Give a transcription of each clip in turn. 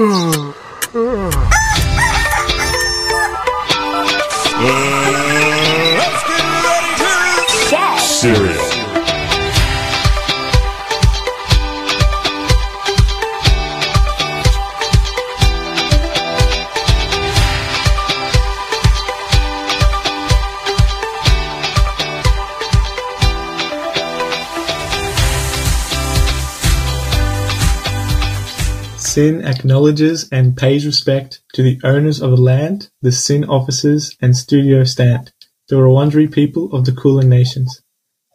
SYN acknowledges and pays respect to the owners of the land, the SYN offices and studio stand, the Wurundjeri people of the Kulin Nations.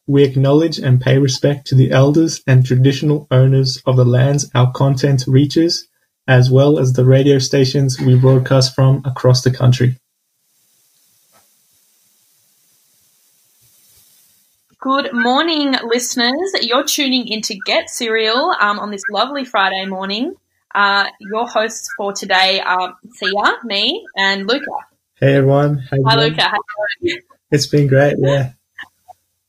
We acknowledge and pay respect to the elders and traditional owners of the lands our content reaches, as well as the radio stations we broadcast from across the country. Good morning, listeners. You're tuning into Get Cereal um, on this lovely Friday morning. Uh, your hosts for today are Thea, me, and Luca. Hey everyone, you Hi? Luca. How you doing? It's been great, yeah.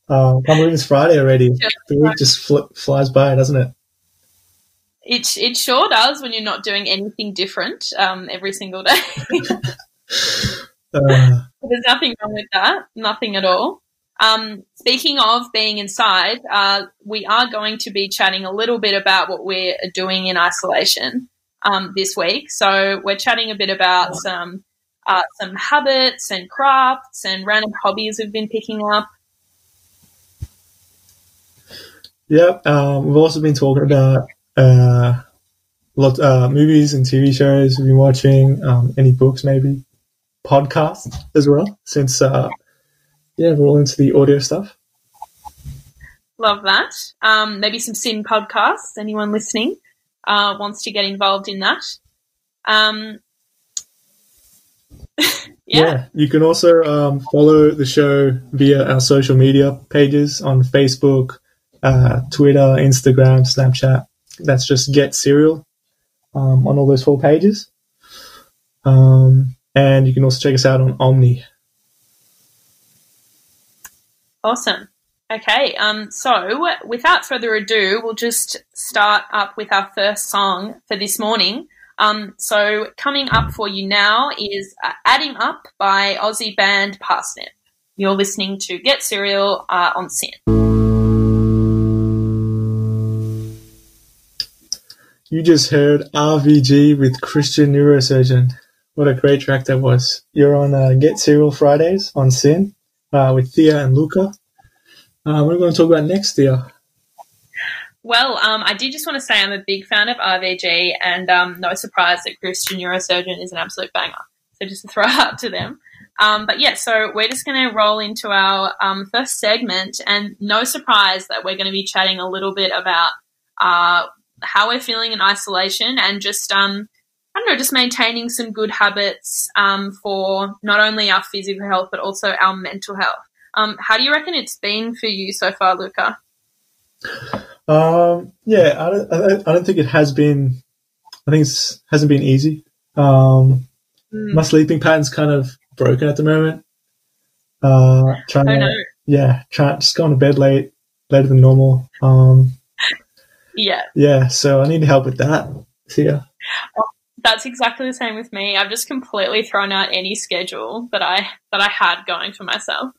Um, can't believe it's Friday already. The week just fl- flies by, doesn't it? It, it sure does when you're not doing anything different um, every single day. Uh, There's nothing wrong with that. Nothing at all. Um, speaking of being inside, uh, we are going to be chatting a little bit about what we're doing in isolation um, this week. So we're chatting a bit about some uh, some habits and crafts and random hobbies we've been picking up. yeah, um, we've also been talking about uh, lot uh, movies and TV shows we've been watching, um, any books maybe, podcasts as well, since uh, yeah, we're all into the audio stuff. Love that. Um, maybe some SYN podcasts. Anyone listening uh, wants to get involved in that? Um, yeah. you can also um, follow the show via our social media pages on Facebook, uh, Twitter, Instagram, Snapchat. That's just Get Serial um, on all those four pages. Um, and you can also check us out on Omni. Awesome. Okay, um, so without further ado, we'll just start up with our first song for this morning. Um, so coming up for you now is uh, Adding Up by Aussie band Parsnip. You're listening to Get Serial uh, on SYN. You just heard RVG with Christian Neurosurgeon. What a great track that was. You're on uh, Get Serial Fridays on SYN uh, with Thea and Luca. Uh, what are we going to talk about next, Thea? Well, um, I did just want to say I'm a big fan of RVG, and um, no surprise that Christian Neurosurgeon is an absolute banger. So just to throw out to them. Um, but yeah, so we're just going to roll into our um, first segment, and no surprise that we're going to be chatting a little bit about uh, how we're feeling in isolation and just um, I don't know, just maintaining some good habits um, for not only our physical health but also our mental health. Um, how do you reckon it's been for you so far, Luca? Um, yeah, I don't, I don't, think it has been. I think it hasn't been easy. Um, Mm. my sleeping pattern's kind of broken at the moment. Uh, trying Oh to, no. yeah, trying just going to bed late, later than normal. Um, Yeah, yeah, so I need help with that. So yeah, that's exactly the same with me. I've just completely thrown out any schedule that I that I had going for myself.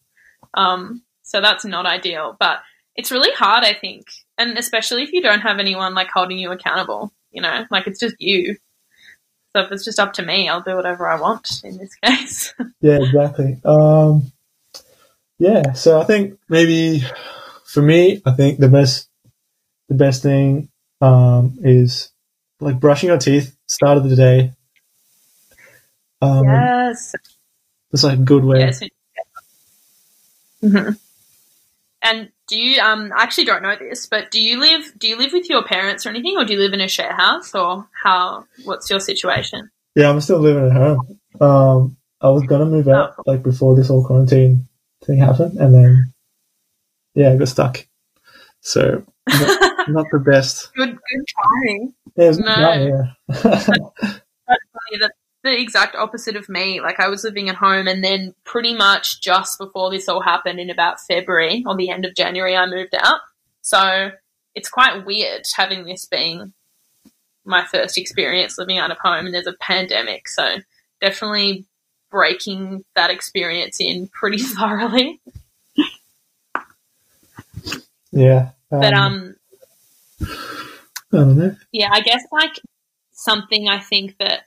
Um, so that's not ideal, but it's really hard, I think, and especially if you don't have anyone like holding you accountable. You know, like it's just you. So if it's just up to me, I'll do whatever I want in this case. yeah, exactly. Um, yeah, so I think maybe for me, I think the best, the best thing um, is like brushing your teeth. Start of the day. Um, yes. It's like a good way. Yes. hmm And do you? Um, I actually don't know this, but do you live? Do you live with your parents or anything, or do you live in a share house, or how? What's your situation? Yeah, I'm still living at home. Um, I was gonna move out Oh. like before this whole quarantine thing happened, and then yeah, I got stuck. So not, the best. Good, good timing. Was- No. That's the exact opposite of me. Like I was living at home, and then pretty much just before this all happened, in about February or the end of January, I moved out. So it's quite weird having this being my first experience living out of home, and there's a pandemic, so definitely breaking that experience in pretty thoroughly. Yeah. But um, I don't know. yeah, I guess like something I think that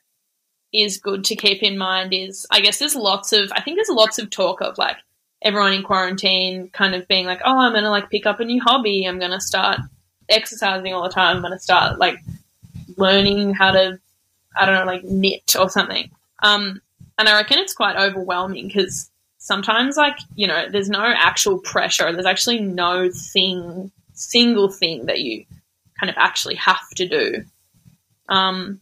is good to keep in mind is I guess there's lots of I think there's lots of talk of like everyone in quarantine kind of being like, oh, I'm gonna like pick up a new hobby. I'm gonna start exercising all the time. I'm gonna start like learning how to I don't know like knit or something. Um, and I reckon it's quite overwhelming because sometimes like you know there's no actual pressure. There's actually no thing single thing that you kind of actually have to do. Um,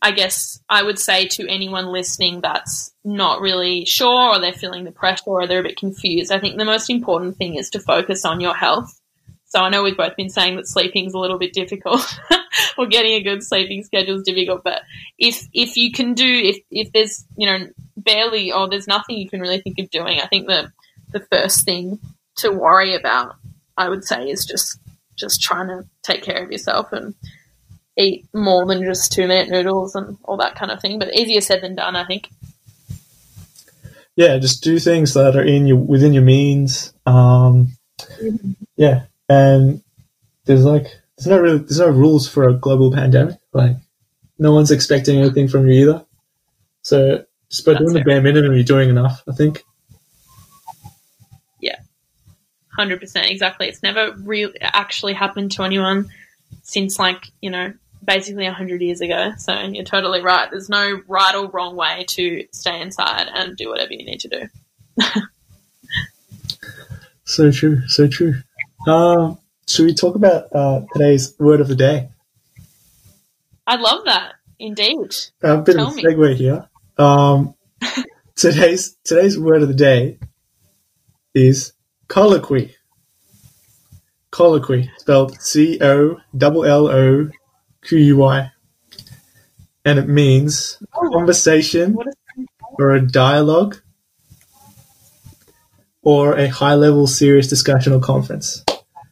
I guess I would say to anyone listening that's not really sure or they're feeling the pressure or they're a bit confused, I think the most important thing is to focus on your health. So I know we've both been saying that sleeping is a little bit difficult or getting a good sleeping schedule is difficult, but if if you can do if if there's you know barely or there's nothing you can really think of doing, I think the the first thing to worry about I would say is just just trying to take care of yourself and eat more than just two minute noodles and all that kind of thing. But easier said than done, I think. Yeah, just do things that are in your within your means. Um, yeah, and there's like there's no really, there's no rules for a global pandemic. Like no one's expecting anything from you either. So just by That's doing the bare minimum, you're doing enough. I think. Hundred percent, exactly. It's never really actually happened to anyone since like you know basically hundred years ago. So you're totally right. There's no right or wrong way to stay inside and do whatever you need to do. So true, so true. Um, should we talk about uh, today's word of the day? I love that. Indeed. A bit Tell of a me. segue here. Um, today's today's word of the day is colloquy. Colloquy, spelled C O L L O Q U Y, and it means conversation or a dialogue or a high level serious discussion or conference.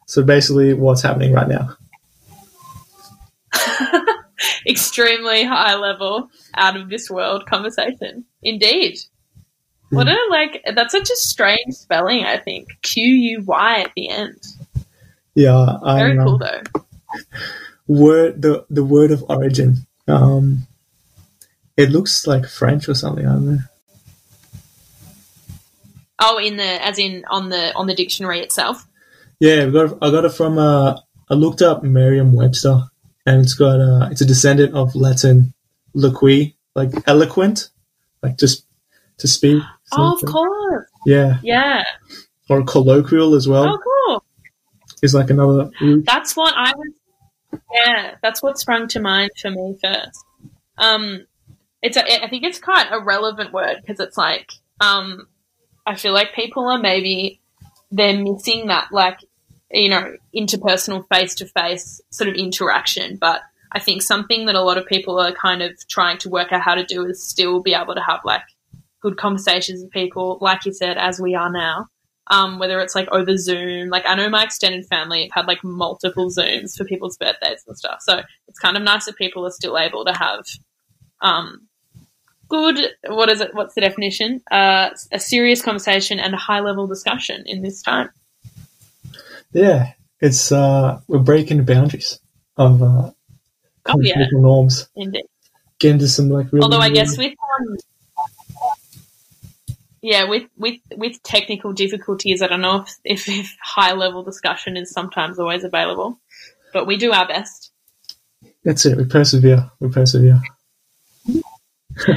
So basically, what's happening right now. extremely high level, out of this world conversation. Indeed. What a like that's such a strange spelling, I think. Q U Y at the end. Yeah, I Very know. cool though. word the the word of origin. Um, it looks like French or something. I don't know. Oh, in the as in on the on the dictionary itself. Yeah, I got it- I got it from uh, I looked up Merriam-Webster, and it's got uh, it's a descendant of Latin loqui, like eloquent, like just to speak. Oh, of course. Yeah, Yeah. or colloquial as well Oh, cool. is like another root. That's what I was. Yeah, that's what sprung to mind for me first. Um, it's a, I think it's quite a relevant word because it's like um, I feel like people are maybe they're missing that like you know interpersonal face to face sort of interaction, but I think something that a lot of people are kind of trying to work out how to do is still be able to have like good conversations with people, like you said, as we are now um, whether it's like over Zoom. Like I know my extended family have had like multiple Zooms for people's birthdays and stuff. So it's kind of nice that people are still able to have um, good. What is it? What's the definition? Uh, a serious conversation and a high level discussion in this time. Yeah, it's uh, we're breaking the boundaries of uh, Oh yeah, norms. indeed. Getting to some like really. Although I guess with um, yeah, with with with technical difficulties, I don't know if, if, if high level discussion is sometimes always available, but we do our best. that's it. We persevere. We persevere.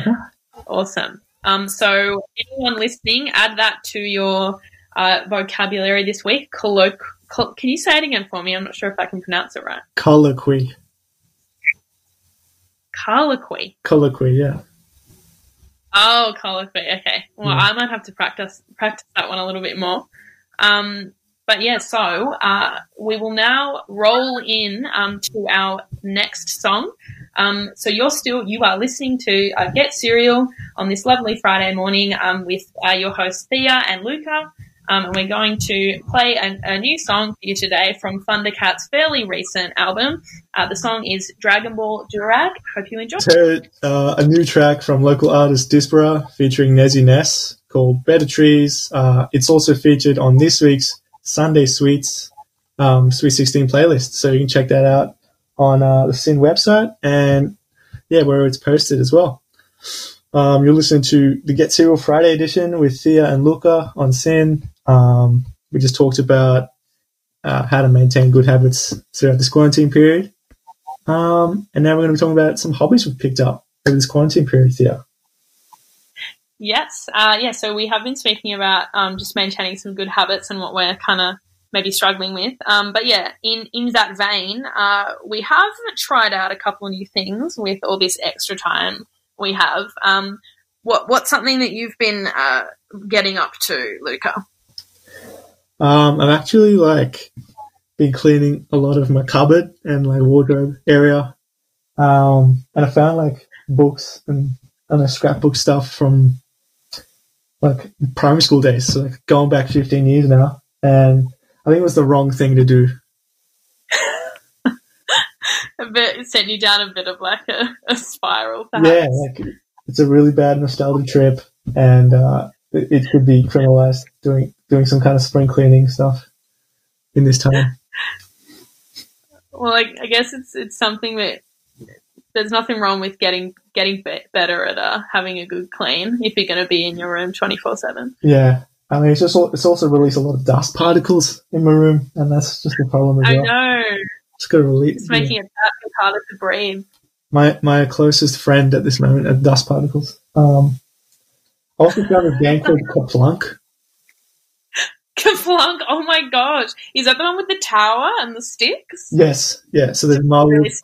Awesome. Um, so, anyone listening, add that to your uh, vocabulary this week. Colloq- col- can you say it again for me? I'm not sure if I can pronounce it right. Colloquy. Colloquy. Colloquy. Yeah. Oh, colloquy. Okay. Well, Yeah. I might have to practice practice that one a little bit more. Um, but yeah, so uh, we will now roll in um, to our next song. Um, so you're still you are listening to uh, Get Serial on this lovely Friday morning um, with uh, your hosts Thea and Luca. Um, and we're going to play a, a, new song for you today from Thundercat's fairly recent album. Uh, the song is Dragon Ball Durag. Hope you enjoy. Uh, a new track from local artist Dispara featuring Nezzy Ness called Better Trees. Uh, it's also featured on this week's Sunday Sweets um, Sweet 16 playlist. So you can check that out on uh, the SYN website and yeah, where it's posted as well. Um, you're listening to the Get Serial Friday edition with Thea and Luca on SYN. Um, we just talked about uh, how to maintain good habits throughout this quarantine period. Um, and now we're going to be talking about some hobbies we've picked up over this quarantine period, Thea. Yes, uh, yeah. So we have been speaking about um, just maintaining some good habits and what we're kind of maybe struggling with. Um, but yeah, in in that vein, uh, we have tried out a couple of new things with all this extra time we have. Um, what what's something that you've been uh, getting up to, Luca? Um, I've actually like been cleaning a lot of my cupboard and like wardrobe area, um, and I found like books and and a scrapbook stuff from like primary school days, so like going back 15 years now, and I think it was the wrong thing to do. a bit sent you down a bit of like a, a spiral. Perhaps. Yeah, like it's a really bad nostalgia trip, and uh, it, it could be criminalized doing doing some kind of spring cleaning stuff in this time. well, I, I guess it's it's something that there's nothing wrong with getting getting be- better at uh, having a good clean if you're going to be in your room 24 seven. Yeah, I mean it's just it's also released a lot of dust particles in my room, and that's just a problem as I well. know It's got to release. it's making it that bit harder to breathe. my my closest friend at this moment are dust particles. Um, I also found a band called Kerplunk. Kerplunk, oh my gosh, is that the one with the tower and the sticks? Yes, yeah. So there's marbles.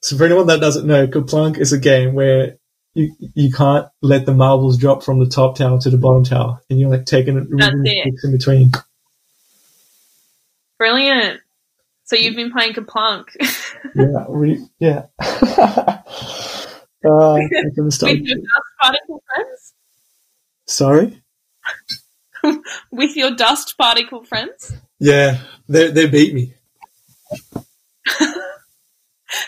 So for anyone that doesn't know, Kerplunk is a game where you you can't let the marbles drop from the top tower to the bottom tower, and you're like taking it, it. sticks in between. Brilliant. So you've been playing Kerplunk Yeah, we, yeah. uh, with your dust particle friends? Sorry. With your dust particle friends? Yeah, they they beat me.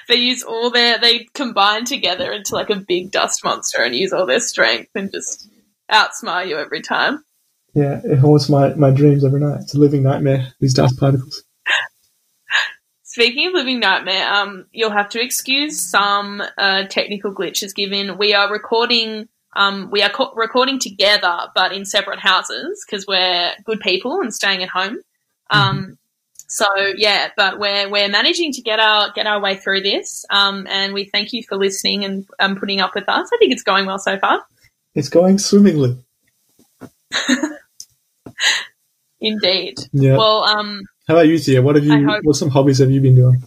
They use all their, they combine together into like a big dust monster and use all their strength and just outsmart you every time. Yeah, it haunts my, my dreams every night. It's a living nightmare. These dust particles. Speaking of living nightmare, um, you'll have to excuse some uh, technical glitches given we are recording. Um, we are co- recording together, but in separate houses because we're good people and staying at home. Um, so yeah, but we're we're managing to get our get our way through this. Um, and we thank you for listening and um, putting up with us. I think it's going well so far. It's going swimmingly. Indeed. Yeah. Well, um, How about you, Thea? What have you? hope- What some hobbies have you been doing?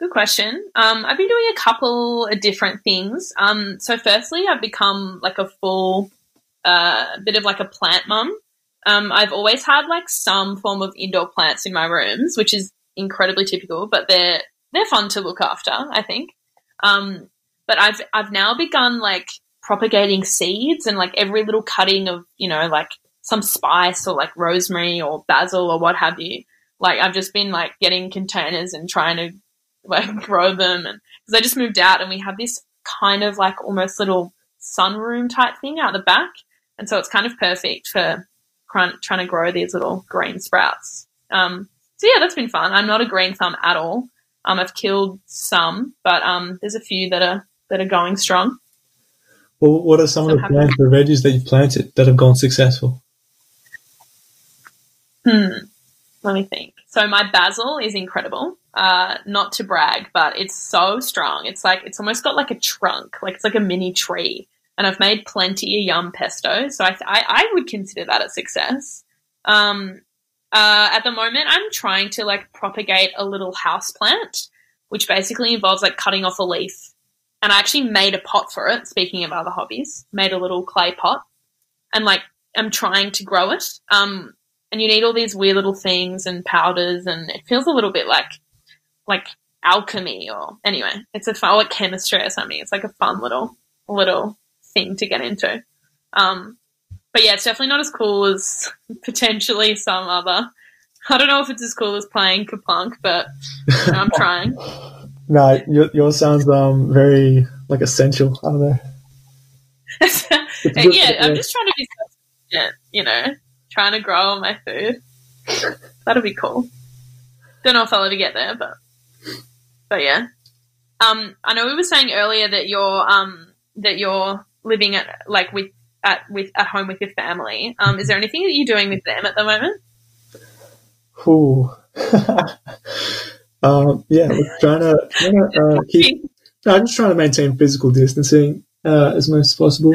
Good question. Um, I've been doing a couple of different things. Um, so firstly, I've become like a full, uh, bit of like a plant mum. Um, I've always had like some form of indoor plants in my rooms, which is incredibly typical, but they're they're fun to look after. I think. Um, but I've I've now begun like propagating seeds and like every little cutting of you know like some spice or like rosemary or basil or what have you. Like I've just been like getting containers and trying to like grow them and because I just moved out and we have this kind of like almost little sunroom type thing out the back. And so it's kind of perfect for trying, trying to grow these little green sprouts. Um, so yeah that's been fun. I'm not a green thumb at all. Um, I've killed some but um, there's a few that are that are going strong. Well, what are some So of the plants or veggies that you've planted that have gone successful? Hmm. Let me think. So my basil is incredible. Uh, not to brag, but it's so strong. It's like it's almost got like a trunk, like it's like a mini tree. And I've made plenty of yum pesto, so I I, I would consider that a success. Um, uh, at the moment, I'm trying to like propagate a little house plant, which basically involves like cutting off a leaf. And I actually made a pot for it. Speaking of other hobbies, made a little clay pot, and like I'm trying to grow it. Um, and you need all these weird little things and powders, and it feels a little bit like like alchemy or anyway, it's a fun like chemistry or something. It's like a fun little little thing to get into. Um, but yeah, it's definitely not as cool as potentially some other. I don't know if it's as cool as playing Kerplunk, but you know, I'm trying. No, your, yours sounds um very like essential. I don't know. yeah, I'm just trying to be you know, trying to grow all my food. That'll be cool. Don't know if I'll ever get there, but but yeah. Um, I know we were saying earlier that you're um that you're living at like with at with at home with your family. Um, is there anything that you're doing with them at the moment? Ooh. um, yeah, we're trying to, trying to uh, keep. I'm just trying to maintain physical distancing uh, as much as possible.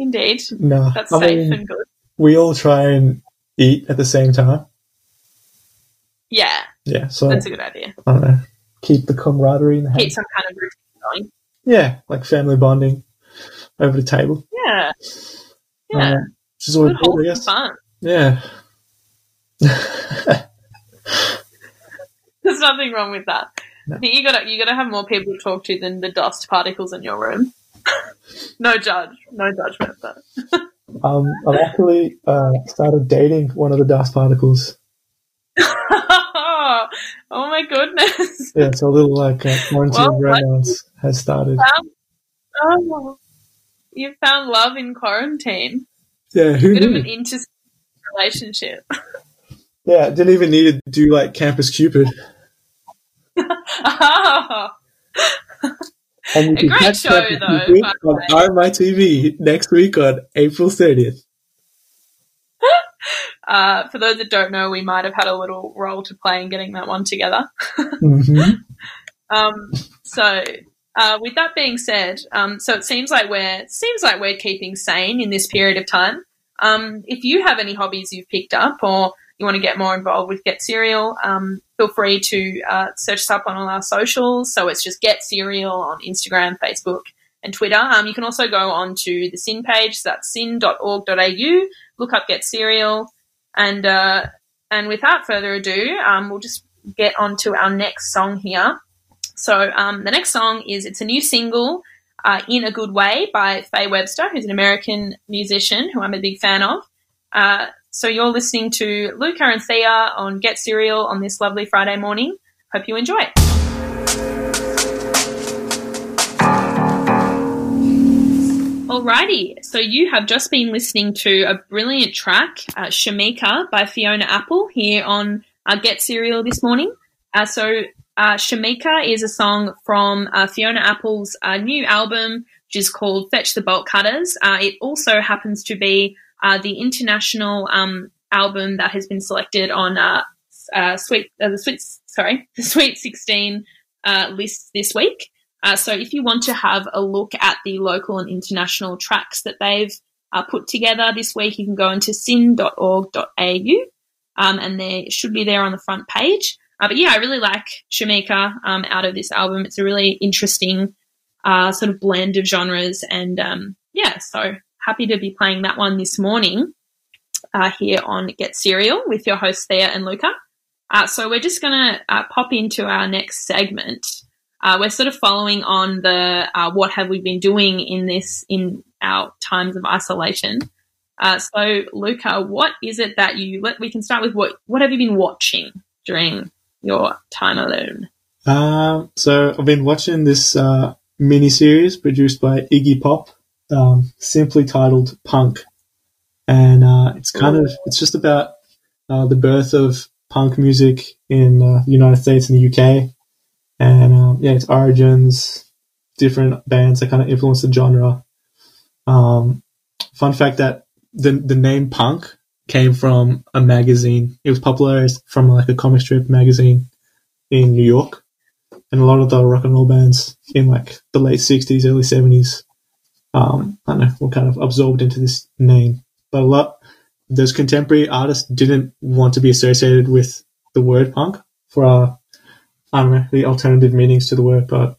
Indeed, No, that's I safe mean, and good. we all try and eat at the same time. Yeah, Yeah, so that's a good idea. I don't know, keep the camaraderie in the Keep some kind of routine going. Yeah, like family bonding over the table. Yeah, yeah, Uh, which is always good good, I guess. fun. Yeah. There's nothing wrong with that. No. I think you gotta you gotta have more people to talk to than the dust particles in your room. no judge, no judgment. But um, I've actually uh, started dating one of the dust particles. oh my goodness! Yeah, it's a little like uh, quarantine Well, romance has started. Oh, you found love in quarantine. Yeah, who Bit of an interesting relationship. Yeah, didn't even need to do like Campus Cupid. oh, And you A can great catch show, though, on RMITV next week on April 30th. uh, for those that don't know, we might have had a little role to play in getting that one together. hmm Um, so, uh, with that being said, um, so it seems like we're seems like we're keeping sane in this period of time. Um, if you have any hobbies you've picked up or you want to get more involved with Get Serial, um, feel free to uh, search us up on all our socials. So it's just Get Cereal on Instagram, Facebook, and Twitter. Um, you can also go on to the SYN page. So that's syn.org.au. Look up Get Cereal, and uh, and without further ado, um, we'll just get on to our next song here. So um, the next song is it's a new single, uh, "In a Good Way" by Faye Webster, who's an American musician who I'm a big fan of. Uh, so you're listening to Luca and Thea on Get Cereal on this lovely Friday morning. Hope you enjoy it. Alrighty, so you have just been listening to a brilliant track, uh, Shameika by Fiona Apple, here on uh, Get Cereal this morning. Uh, so uh, Shameika is a song from uh, Fiona Apple's uh, new album, which is called Fetch the Bolt Cutters. Uh, it also happens to be uh, the international um, album that has been selected on uh, uh, Sweet, uh, the Sweet, sorry, the Sweet 16 uh, list this week. Uh, so if you want to have a look at the local and international tracks that they've uh, put together this week, you can go into syn.org.au um, and they should be there on the front page. But yeah, I really like Shameika um, out of this album. It's a really interesting uh, sort of blend of genres. And um, yeah, so happy to be playing that one this morning uh, here on Get Serial with your hosts Thea and Luca. Uh, so we're just going to uh, pop into our next segment. Uh, we're sort of following on the uh, what have we been doing in this in our times of isolation. Uh, so, Luca, what is it that you? Let, we can start with what. What have you been watching during your time alone? Um, so I've been watching this mini series produced by Iggy Pop, um, simply titled Punk, and uh, it's kind of it's just about uh, the birth of punk music in uh, the United States and the UK, and um, yeah, its origins, different bands that kind of influenced the genre. Um, fun fact that the the name punk came from a magazine. It was popularized from like a comic strip magazine in New York and a lot of the rock and roll bands in like the late '60s, early '70s, um, I don't know, were kind of absorbed into this name. But a lot those contemporary artists didn't want to be associated with the word punk for uh, I don't know the alternative meanings to the word. But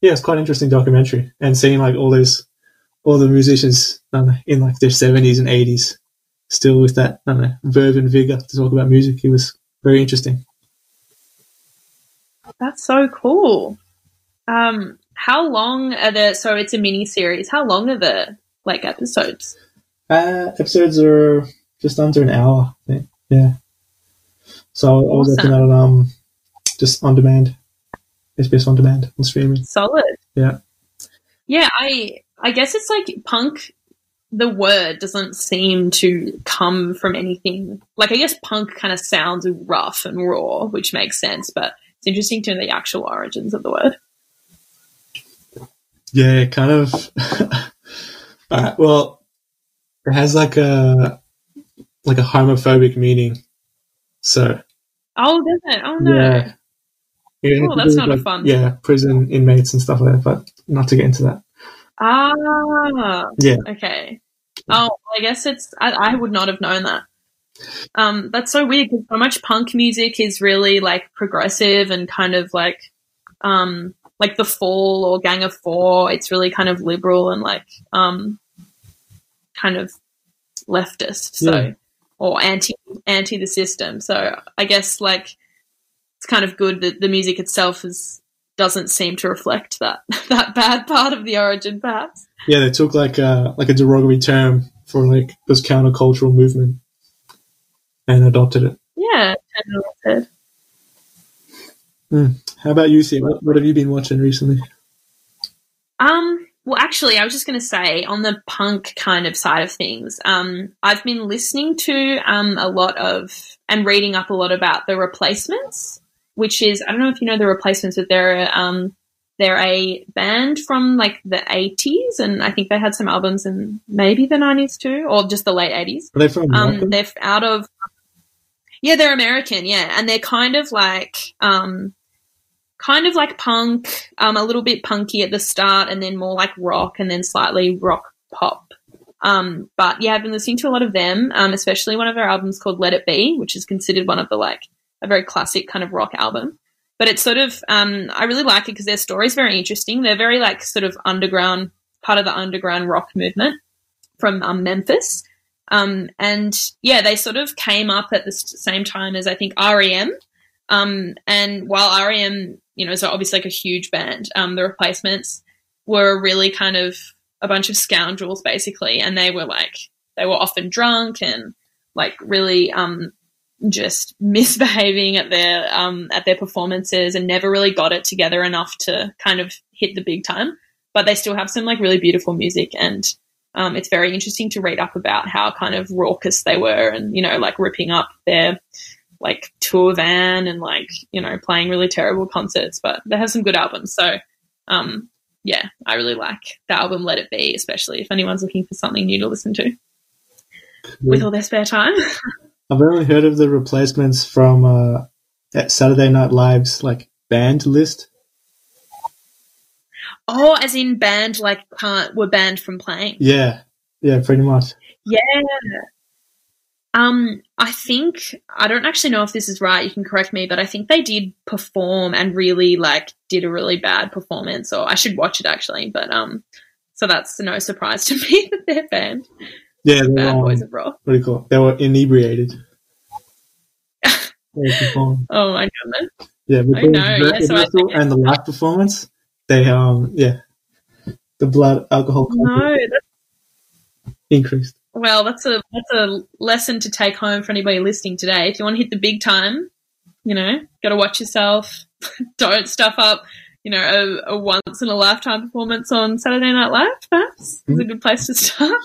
yeah, it's quite interesting documentary and seeing like all those all the musicians know, in like their 70s and 80s still with that I don't know verve and vigor to talk about music. It was very interesting. That's so cool. Um, how long are the? So it's a mini series. How long are the like episodes? Uh, episodes are just under an hour. I think. Yeah. So I was looking at it um just on demand, SBS on demand on streaming. Solid. Yeah. Yeah, I I guess it's like punk. The word doesn't seem to come from anything. Like I guess punk kind of sounds rough and raw, which makes sense. But it's interesting to know the actual origins of the word. Yeah, kind of. Alright, well, it has like a like a homophobic meaning. So Oh, does it? Oh no. yeah, yeah Oh, that's not a fun- Yeah, prison inmates and stuff like that. But not to get into that. Ah. Yeah. Okay. Oh, I guess it's. I, I would not have known that. Um, that's so weird because so much punk music is really like progressive and kind of like, um, like the Fall or Gang of Four. It's really kind of liberal and like, um, kind of leftist. So, Yeah. or anti anti the system. So I guess like it's kind of good that the music itself is doesn't seem to reflect that that bad part of the origin, perhaps. Yeah, they took like a like a derogatory term for like this countercultural movement and adopted it. Yeah, totally said. How about you, Thea? What, what have you been watching recently? Um, well, actually, I was just going to say on the punk kind of side of things, um, I've been listening to um, a lot of and reading up a lot about the replacements, which is I don't know if you know the replacements, but they're um, they're a band from like the eighties, and I think they had some albums in maybe the nineties too, or just the late eighties. Are they from um, They're out of yeah, they're American, yeah, and they're kind of like um, kind of like punk, um, a little bit punky at the start, and then more like rock, and then slightly rock pop. Um, but yeah, I've been listening to a lot of them, um, especially one of their albums called Let It Be, which is considered one of the like a very classic kind of rock album. But it's sort of um, I really like it because their story is very interesting. They're very like sort of underground, part of the underground rock movement from um, Memphis. Um, and yeah, they sort of came up at the same time as I think REM. Um, and while REM, you know, so obviously like a huge band, um, the replacements were really kind of a bunch of scoundrels basically. And they were like, they were often drunk and like really, um, just misbehaving at their, um, at their performances and never really got it together enough to kind of hit the big time. But they still have some like really beautiful music and, um, it's very interesting to read up about how kind of raucous they were and, you know, like ripping up their like tour van and like, you know, playing really terrible concerts, but they have some good albums. So, um, yeah, I really like the album Let It Be, especially if anyone's looking for something new to listen to with all their spare time. I've only heard of the replacements from uh, at Saturday Night Live's like band list. oh, as in band, like can't, were banned from playing. Yeah, yeah, pretty much. Yeah. Um, I think I don't actually know if this is right. You can correct me, but I think they did perform and really like did a really bad performance. Or I should watch it actually. But um, so that's no surprise to me that they're banned. Yeah, they were, Bad um, Boys of Raw. what do you call it? They were inebriated. They. Oh my goodness. yeah, I the know, yeah, so I and the live performance, they um yeah, the blood alcohol No, increased. Well, that's a that's a lesson to take home for anybody listening today. If you want to hit the big time, you know, got to watch yourself. Don't stuff up. You know, a, a once in a lifetime performance on Saturday Night Live. Perhaps is a good place to start.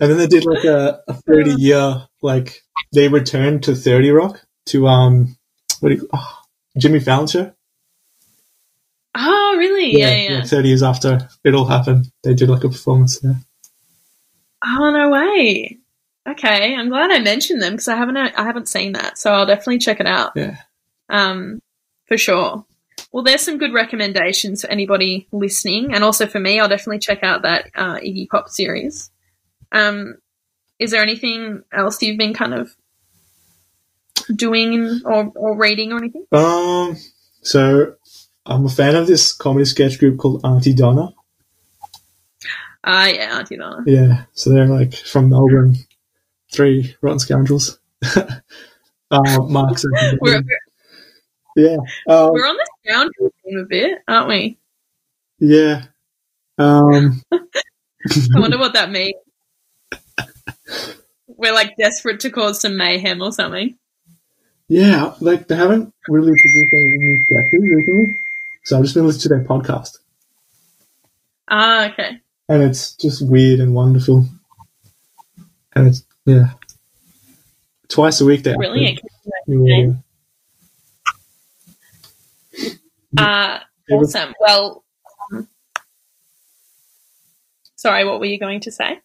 And then they did like a, a thirty year like they returned to Thirty Rock to um what do you oh, Jimmy Fallon show. Oh, really? Yeah, yeah. Thirty years after it all happened, they did like a performance there. Oh no way. Okay, I'm glad I mentioned them because I haven't I haven't seen that, so I'll definitely check it out. Yeah. Um, for sure. Well, there's some good recommendations for anybody listening, and also for me, I'll definitely check out that uh, Iggy Pop series. Um, is there anything else you've been kind of doing or, or reading or anything? Um, so I'm a fan of this comedy sketch group called Aunty Donna. Ah, yeah, Aunty Donna. Yeah, so they're like from Melbourne, three rotten scoundrels. uh, Mark's We're, yeah, um, we're on the scoundrel theme a bit, aren't we? yeah. Um, I wonder what that means. We're like desperate to cause some mayhem or something. Yeah, like they haven't really produced any new sketches recently, so I've just been listening to their podcast, Ah, okay. And it's just weird and wonderful. And it's yeah, twice a week they Brilliant. new. Uh, awesome. Well, um, sorry, what were you going to say?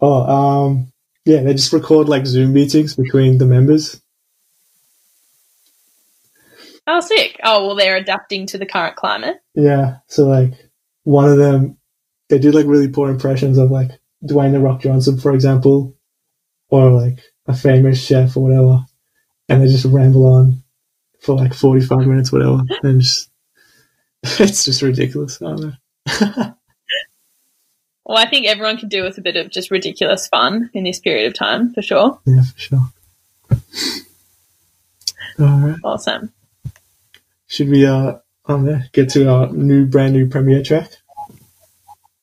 Oh, um, yeah, they just record like Zoom meetings between the members. Oh, sick. Oh, well, they're adapting to the current climate. Yeah, so like one of them, they do like really poor impressions of like Dwayne the Rock Johnson, for example, or like a famous chef or whatever, and they just ramble on for like forty-five minutes, whatever, and just it's just ridiculous. I don't know. Well, I think everyone could do with a bit of just ridiculous fun in this period of time, for sure. Yeah, for sure. All right, Awesome. should we uh, um, yeah, get to our new, brand new premiere track?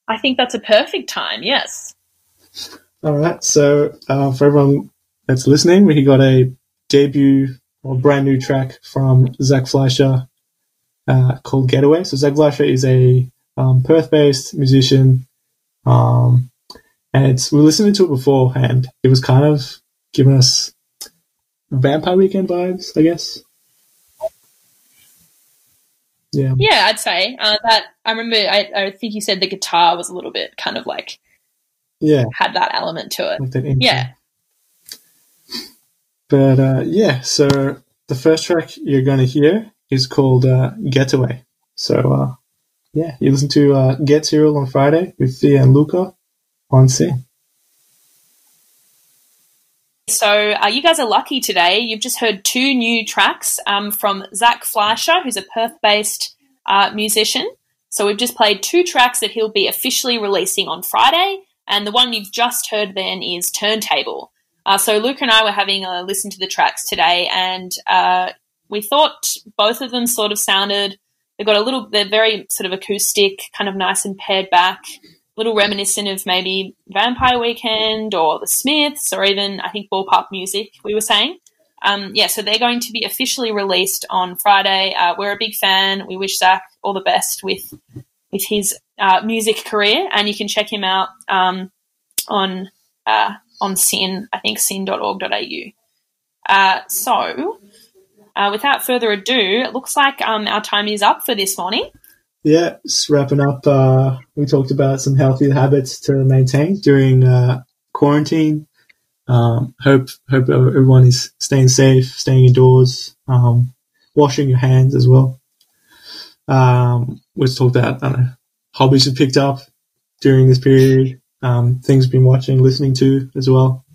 I think that's a perfect time, yes. All right. So uh, for everyone that's listening, we got a debut or brand new track from Zach Fleischer uh, called "Getaway." So Zach Fleischer is a um, Perth-based musician, um, and it's we listened to it beforehand. It was kind of giving us Vampire Weekend vibes, I guess. Yeah. Yeah, I'd say uh, that. I remember. I, I think you said the guitar was a little bit kind of like Yeah. had that element to it. Like. Yeah. But uh, yeah, so the first track you're going to hear is called uh, Getaway. So uh, yeah, you listen to uh, Get Serial on Friday with Thea and Luca on SYN. So uh, you guys are lucky today. You've just heard two new tracks um, from Zach Fleischer, who's a Perth-based uh, musician. So we've just played two tracks that he'll be officially releasing on Friday, and the one you've just heard then is Turntable. Uh, so Luke and I were having a listen to the tracks today, and uh, we thought both of them sort of sounded. They've got a little. They're very sort of acoustic, kind of nice and pared back little reminiscent of maybe Vampire Weekend or The Smiths or even I think Ball Park Music. We were saying, um, yeah. So they're going to be officially released on Friday. Uh, we're a big fan. We wish Zach all the best with with his uh, music career, and you can check him out um, on uh, on SYN. I think syn.org.au. Uh, so. Uh, without further ado, it looks like um, our time is up for this morning. Yeah, just wrapping up. Uh, we talked about some healthy habits to maintain during uh, quarantine. Um, hope hope everyone is staying safe, staying indoors, um, washing your hands as well. Um, we talked about know, hobbies you've picked up during this period, um, things you've been watching, listening to as well.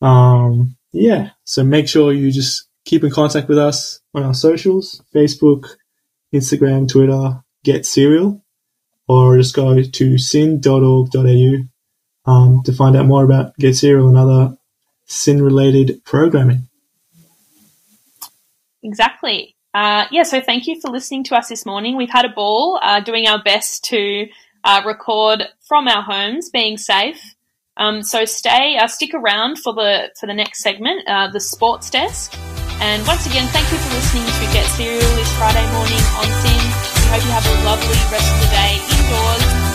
Um, yeah, so make sure you just keep in contact with us on our socials, Facebook, Instagram, Twitter, Get Serial, or just go to syn.org.au um, to find out more about Get Serial and other SYN related programming. Exactly. Uh, yeah, so thank you for listening to us this morning. We've had a ball uh, doing our best to uh, record from our homes, being safe. Um, so stay, uh, stick around for the for the next segment, uh, the sports desk. And once again, thank you for listening to Get Serial this Friday morning on SYN hope you have a lovely rest of the day. Indoors.